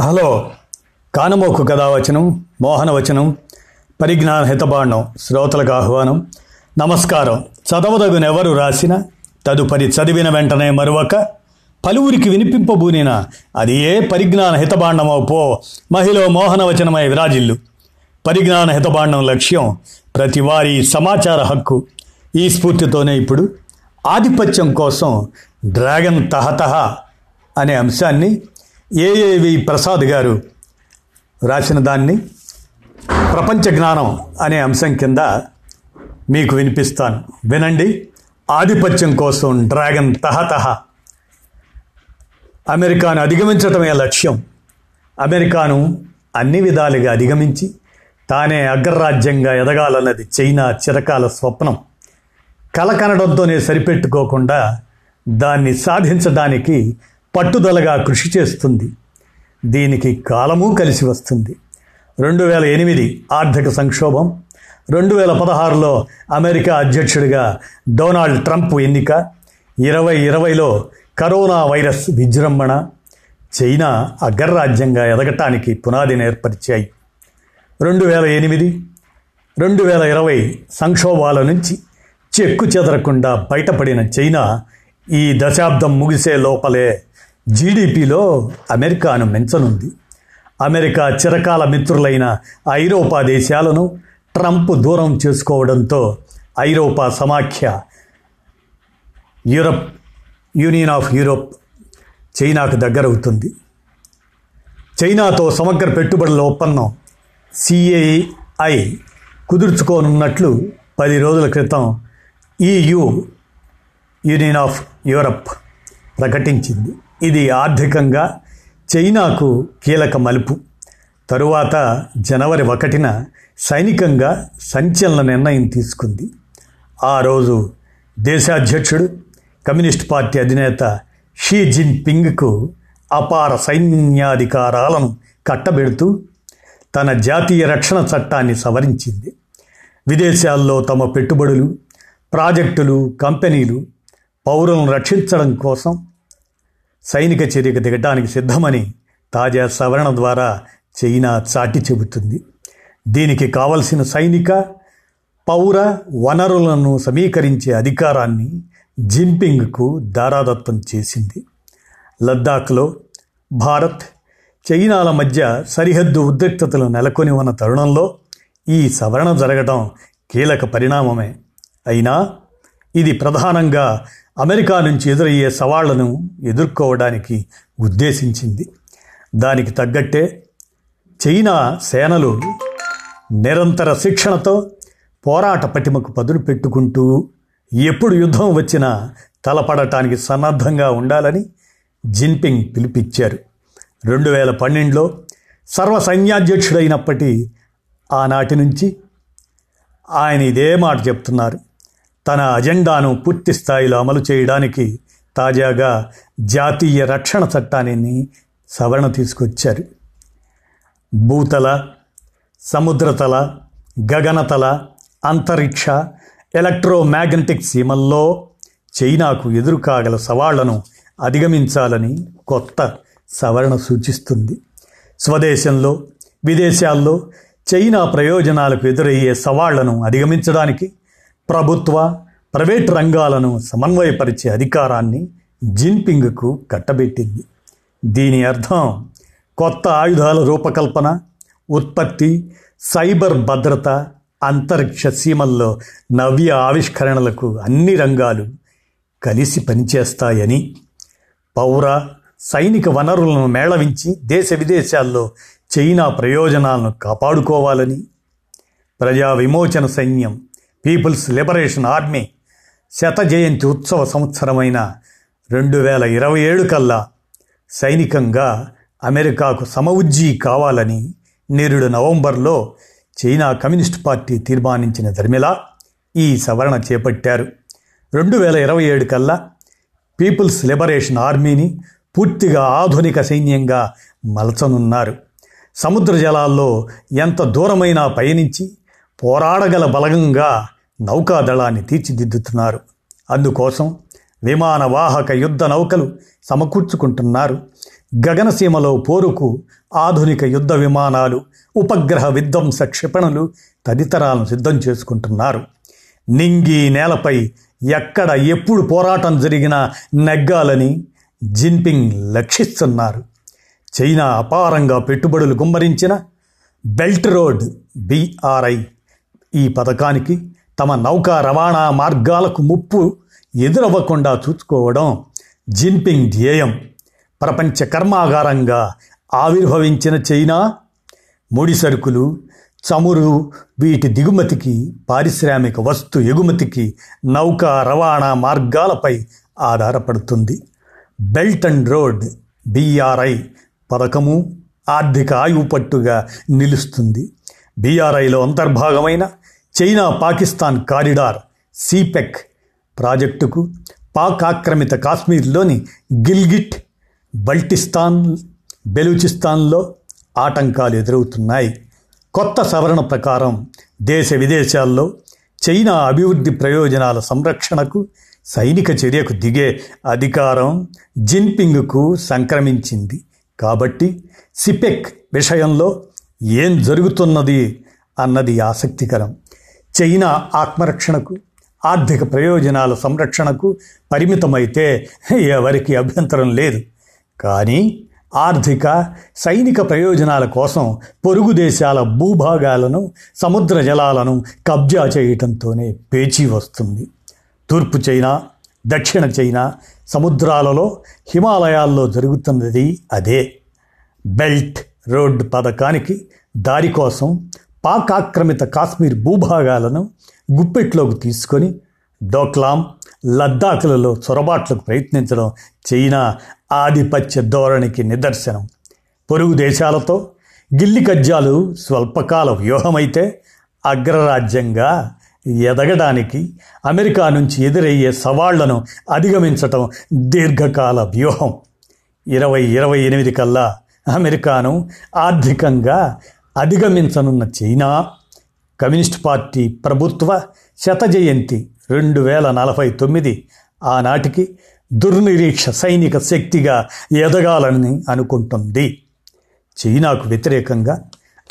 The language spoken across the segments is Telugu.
హలో కానమోకు కథావచనం మోహనవచనం పరిజ్ఞాన హితబాండం శ్రోతలకు ఆహ్వానం నమస్కారం. చదవదగునెవరు రాసిన తదుపరి చదివిన వెంటనే మరొక పలువురికి వినిపింపబూనిన అది ఏ పరిజ్ఞాన హితబాండమో పో మహిళ మోహనవచనమై విరాజిల్లు. పరిజ్ఞాన హితబాండం లక్ష్యం ప్రతి వారి సమాచార హక్కు. ఈ స్ఫూర్తితోనే ఇప్పుడు ఆధిపత్యం కోసం డ్రాగన్ తహతహ అనే అంశాన్ని ఏఏవి ప్రసాద్ గారు రాసిన దాన్ని ప్రపంచ జ్ఞానం అనే అంశం కింద మీకు వినిపిస్తాను. వినండి. ఆధిపత్యం కోసం డ్రాగన్ తహతహ అమెరికాను అధిగమించటమే లక్ష్యం. అమెరికాను అన్ని విధాలుగా అధిగమించి తానే అగ్రరాజ్యంగా ఎదగాలన్నది చైనా చిరకాల స్వప్నం. కల కనడంతోనే సరిపెట్టుకోకుండా దాన్ని సాధించడానికి పట్టుదలగా కృషి చేస్తుంది. దీనికి కాలము కలిసి వస్తుంది. రెండు వేల ఎనిమిది ఆర్థిక సంక్షోభం రెండు వేల పదహారులో అమెరికా అధ్యక్షుడిగా డొనాల్డ్ ట్రంప్ ఎన్నిక ఇరవై ఇరవైలో కరోనా వైరస్ విజృంభణ చైనా అగ్రరాజ్యంగా ఎదగటానికి పునాదిని ఏర్పరిచాయి. రెండు వేల ఎనిమిది రెండు వేల ఇరవై సంక్షోభాల నుంచి చెక్కు చెదరకుండా బయటపడిన చైనా ఈ దశాబ్దం ముగిసే లోపలే జీడిపిలో అమెరికాను మించనుంది. అమెరికా చిరకాల మిత్రులైన ఐరోపా దేశాలను ట్రంప్ దూరం చేసుకోవడంతో ఐరోపా సమాఖ్య యూరప్ యూనియన్ ఆఫ్ యూరోప్ చైనాకు దగ్గరవుతుంది. చైనాతో సమగ్ర పెట్టుబడుల ఒప్పందం సిఏఐ కుదుర్చుకోనున్నట్లు పది రోజుల క్రితం ఈయు యూనియన్ ఆఫ్ యూరప్ ప్రకటించింది. ఇది ఆర్థికంగా చైనాకు కీలక మలుపు. తరువాత జనవరి ఒకటిన సైనికంగా సంచలన నిర్ణయం తీసుకుంది. ఆ రోజు దేశాధ్యక్షుడు కమ్యూనిస్ట్ పార్టీ అధినేత షీ జిన్పింగ్కు అపార సైన్యాధికారాలను కట్టబెడుతూ తన జాతీయ రక్షణ చట్టాన్ని సవరించింది. విదేశాల్లో తమ పెట్టుబడులు ప్రాజెక్టులు కంపెనీలు పౌరులను రక్షించడం కోసం సైనిక చర్యకు దిగటానికి సిద్ధమని తాజా సవరణ ద్వారా చైనా చాటి చెబుతుంది. దీనికి కావలసిన సైనిక పౌర వనరులను సమీకరించే అధికారాన్ని జిన్పింగ్కు దారాదత్తం చేసింది. లద్దాఖ్లో భారత్ చైనాల మధ్య సరిహద్దు ఉద్రిక్తతలు నెలకొని ఉన్న తరుణంలో ఈ సవరణ జరగడం కీలక పరిణామమే. అయినా ఇది ప్రధానంగా అమెరికా నుంచి ఎదురయ్యే సవాళ్ళను ఎదుర్కోవడానికి ఉద్దేశించింది. దానికి తగ్గట్టే చైనా సేనలు నిరంతర శిక్షణతో పోరాట పటిమకు పదును పెట్టుకుంటూ ఎప్పుడు యుద్ధం వచ్చినా తలపడటానికి సన్నద్ధంగా ఉండాలని జిన్పింగ్ పిలిపిచ్చారు రెండు వేల పన్నెండులో సర్వసైన్యాధ్యక్షుడైనప్పటి ఆనాటి నుంచి ఆయన ఇదే మాట చెప్తున్నారు. తన అజెండాను పూర్తి స్థాయిలో అమలు చేయడానికి తాజాగా జాతీయ రక్షణ చట్టాన్ని సవరణ తీసుకొచ్చారు. భూతల సముద్రతల గగనతల అంతరిక్ష ఎలక్ట్రోమాగ్నెటిక్ సీమల్లో చైనాకు ఎదురుకాగల సవాళ్ళను అధిగమించాలని కొత్త సవరణ సూచిస్తుంది. స్వదేశంలో విదేశాల్లో చైనా ప్రయోజనాలకు ఎదురయ్యే సవాళ్ళను అధిగమించడానికి ప్రభుత్వ ప్రైవేట్ రంగాలను సమన్వయపరిచే అధికారాన్ని జిన్పింగ్కు కట్టబెట్టింది. దీని అర్థం కొత్త ఆయుధాల రూపకల్పన ఉత్పత్తి సైబర్ భద్రత అంతరిక్ష సీమల్లో నవ్య ఆవిష్కరణలకు అన్ని రంగాలు కలిసి పనిచేస్తాయని పౌర సైనిక వనరులను మేళవించి దేశ విదేశాల్లో చైనా ప్రయోజనాలను కాపాడుకోవాలని ప్రజా విమోచన సైన్యం పీపుల్స్ లిబరేషన్ ఆర్మీ శత జయంతి ఉత్సవ సంవత్సరమైన రెండు వేల ఇరవై ఏడు కల్లా సైనికంగా అమెరికాకు సమవుజ్జీ కావాలని నేరుడు నవంబర్లో చైనా కమ్యూనిస్ట్ పార్టీ తీర్మానించిన ధర్మిలా ఈ సవరణ చేపట్టారు. రెండు వేల ఇరవై ఏడు కల్లా పీపుల్స్ లిబరేషన్ ఆర్మీని పూర్తిగా ఆధునిక సైన్యంగా మలచనున్నారు. సముద్ర జలాల్లో ఎంత దూరమైనా పయనించి పోరాడగల బలగంగా నౌకాదళాన్ని తీర్చిదిద్దుతున్నారు. అందుకోసం విమానవాహక యుద్ధ నౌకలు సమకూర్చుకుంటున్నారు. గగనసీమలో పోరుకు ఆధునిక యుద్ధ విమానాలు ఉపగ్రహ విధ్వంస క్షిపణులు తదితరాలను సిద్ధం చేసుకుంటున్నారు. నింగి నేలపై ఎక్కడ ఎప్పుడు పోరాటం జరిగినా నెగ్గాలని జిన్పింగ్ లక్షిస్తున్నారు చైనా అపారంగా పెట్టుబడులు గుమ్మరించిన బెల్ట్ రోడ్ బీఆర్ఐ ఈ పథకానికి తమ నౌకా రవాణా మార్గాలకు ముప్పు ఎదురవ్వకుండా చూసుకోవడం జిన్పింగ్ ధ్యేయం. ప్రపంచ కర్మాగారంగా ఆవిర్భవించిన చైనా ముడి సరుకులు చమురు వీటి దిగుమతికి పారిశ్రామిక వస్తు ఎగుమతికి నౌకా రవాణా మార్గాలపై ఆధారపడుతుంది. బెల్ట్ అండ్ రోడ్ బీఆర్ఐ పథకము ఆర్థిక ఆయువు పట్టుగా నిలుస్తుంది. బీఆర్ఐలో అంతర్భాగమైన చైనా పాకిస్తాన్ కారిడార్ సిపెక్ ప్రాజెక్టుకు పాక్ ఆక్రమిత కాశ్మీర్లోని గిల్గిట్ బల్టిస్తాన్ బెలూచిస్తాన్లో ఆటంకాలు ఎదురవుతున్నాయి. కొత్త సవరణ ప్రకారం దేశ విదేశాల్లో చైనా అభివృద్ధి ప్రయోజనాల సంరక్షణకు సైనిక చర్యకు దిగే అధికారం జిన్పింగ్కు సంక్రమించింది. కాబట్టి సిపెక్ విషయంలో ఏం జరుగుతున్నది అన్నది ఆసక్తికరం. చైనా ఆత్మరక్షణకు ఆర్థిక ప్రయోజనాల సంరక్షణకు పరిమితమైతే ఎవరికి అభ్యంతరం లేదు. కానీ ఆర్థిక సైనిక ప్రయోజనాల కోసం పొరుగు దేశాల భూభాగాలను సముద్ర జలాలను కబ్జా చేయటంతోనే పేచీ వస్తుంది. తూర్పు చైనా దక్షిణ చైనా సముద్రాలలో హిమాలయాల్లో జరుగుతున్నది అదే. బెల్ట్ రోడ్ పథకానికి దారి కోసం పాక్ ఆక్రమిత కాశ్మీర్ భూభాగాలను గుప్పెట్లోకి తీసుకొని డోక్లాం లద్దాఖులలో చొరబాట్లకు ప్రయత్నించడం చైనా ఆధిపత్య ధోరణికి నిదర్శనం. పొరుగు దేశాలతో గిల్లి కజ్జాలు స్వల్పకాల వ్యూహమైతే అగ్రరాజ్యంగా ఎదగడానికి అమెరికా నుంచి ఎదురయ్యే సవాళ్ళను అధిగమించటం దీర్ఘకాల వ్యూహం. ఇరవై ఇరవై ఎనిమిది కల్లా అమెరికాను ఆర్థికంగా అధిగమించనున్న చైనా కమ్యూనిస్ట్ పార్టీ ప్రభుత్వ శతజయంతి రెండు వేల నలభై తొమ్మిది ఆనాటికి దుర్నిరీక్ష సైనిక శక్తిగా ఎదగాలని అనుకుంటుంది. చైనాకు వ్యతిరేకంగా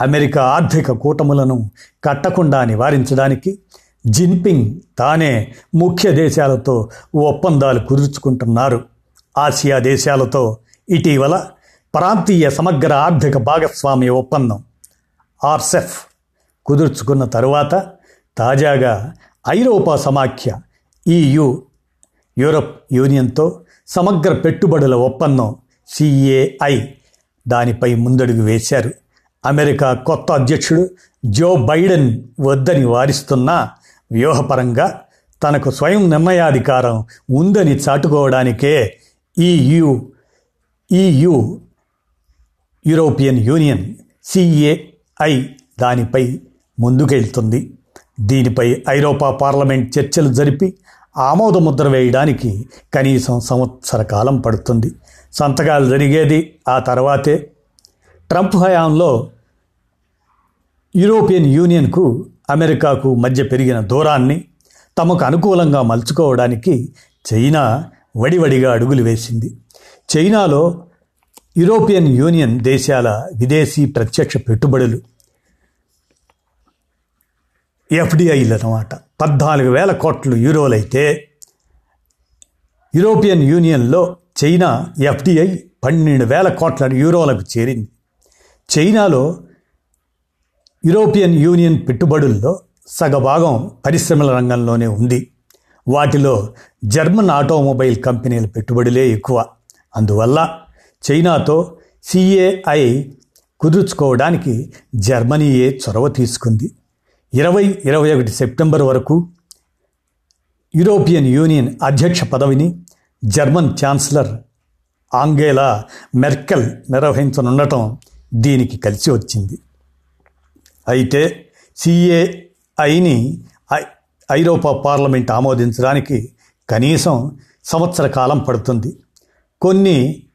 అమెరికా ఆర్థిక కూటములను కట్టకుండా నివారించడానికి జిన్పింగ్ తానే ముఖ్య దేశాలతో ఒప్పందాలు కుదుర్చుకుంటున్నారు. ఆసియా దేశాలతో ఇటీవల ప్రాంతీయ సమగ్ర ఆర్థిక భాగస్వామ్య ఒప్పందం ఆర్సెఫ్ కుదుర్చుకున్న తరువాత తాజాగా ఐరోపా సమాఖ్య ఈయు యూరప్ యూనియన్తో సమగ్ర పెట్టుబడుల ఒప్పందం సిఏఐ దానిపై ముందడుగు వేశారు. అమెరికా కొత్త అధ్యక్షుడు జో బైడెన్ వద్దని వారిస్తున్న వ్యూహపరంగా తనకు స్వయం నిర్ణయాధికారం ఉందని చాటుకోవడానికే ఈయు ఈయు యూరోపియన్ యూనియన్ ఐ దానిపై ముందుకెళ్తుంది. దీనిపై ఐరోపా పార్లమెంట్ చర్చలు జరిపి ఆమోద ముద్ర వేయడానికి కనీసం సంవత్సర కాలం పడుతుంది. సంతకాలు జరిగేది ఆ తర్వాతే. ట్రంప్ హయాంలో యూరోపియన్ యూనియన్కు అమెరికాకు మధ్య పెరిగిన దూరాన్ని తమకు అనుకూలంగా మలుచుకోవడానికి చైనా వడివడిగా అడుగులు వేసింది. చైనాలో యూరోపియన్ యూనియన్ దేశాల విదేశీ ప్రత్యక్ష పెట్టుబడులు ఎఫ్డిఐలు అన్నమాట పద్నాలుగు వేల కోట్లు యూరోలైతే యూరోపియన్ యూనియన్లో చైనా ఎఫ్డిఐ పన్నెండు వేల కోట్ల యూరోలకు చేరింది. చైనాలో యూరోపియన్ యూనియన్ పెట్టుబడుల్లో సగభాగం పరిశ్రమల రంగంలోనే ఉంది. వాటిలో జర్మన్ ఆటోమొబైల్ కంపెనీల పెట్టుబడులే ఎక్కువ. అందువల్ల చైనాతో సిఏఐ కుదుర్చుకోవడానికి జర్మనీయే చొరవ తీసుకుంది. ఇరవై ఇరవై ఒకటి సెప్టెంబర్ వరకు యూరోపియన్ యూనియన్ అధ్యక్ష పదవిని జర్మన్ ఛాన్సలర్ ఆంగేలా మెర్కెల్ నిర్వహించనుండటం దీనికి కలిసి వచ్చింది. అయితే సిఏఐని ఐరోపా పార్లమెంట్ ఆమోదించడానికి కనీసం సంవత్సర కాలం పడుతుంది. కొన్ని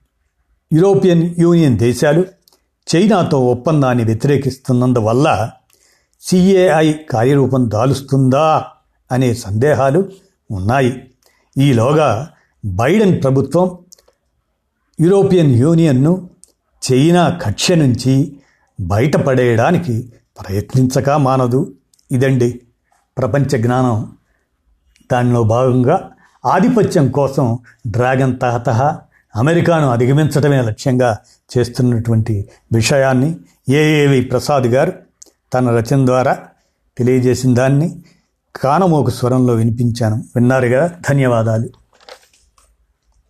యూరోపియన్ యూనియన్ దేశాలు చైనాతో ఒప్పందాన్ని వ్యతిరేకిస్తున్నందువల్ల సిఏఐ కార్యరూపం దాలుస్తుందా అనే సందేహాలు ఉన్నాయి. ఈలోగా బైడెన్ ప్రభుత్వం యూరోపియన్ యూనియన్ను చైనా కక్ష నుంచి బయటపడేయడానికి ప్రయత్నించక మానదు. ఇదండి ప్రపంచ జ్ఞానం. దానిలో భాగంగా ఆధిపత్యం కోసం డ్రాగన్ తహతహ అమెరికాను అధిగమించడమే లక్ష్యంగా చేస్తున్నటువంటి విషయాన్ని ఏఏవి ప్రసాద్ గారు తన రచన ద్వారా తెలియజేసిన దాన్ని కానమోకు స్వరంలో వినిపించాను. విన్నారుగా ధన్యవాదాలు.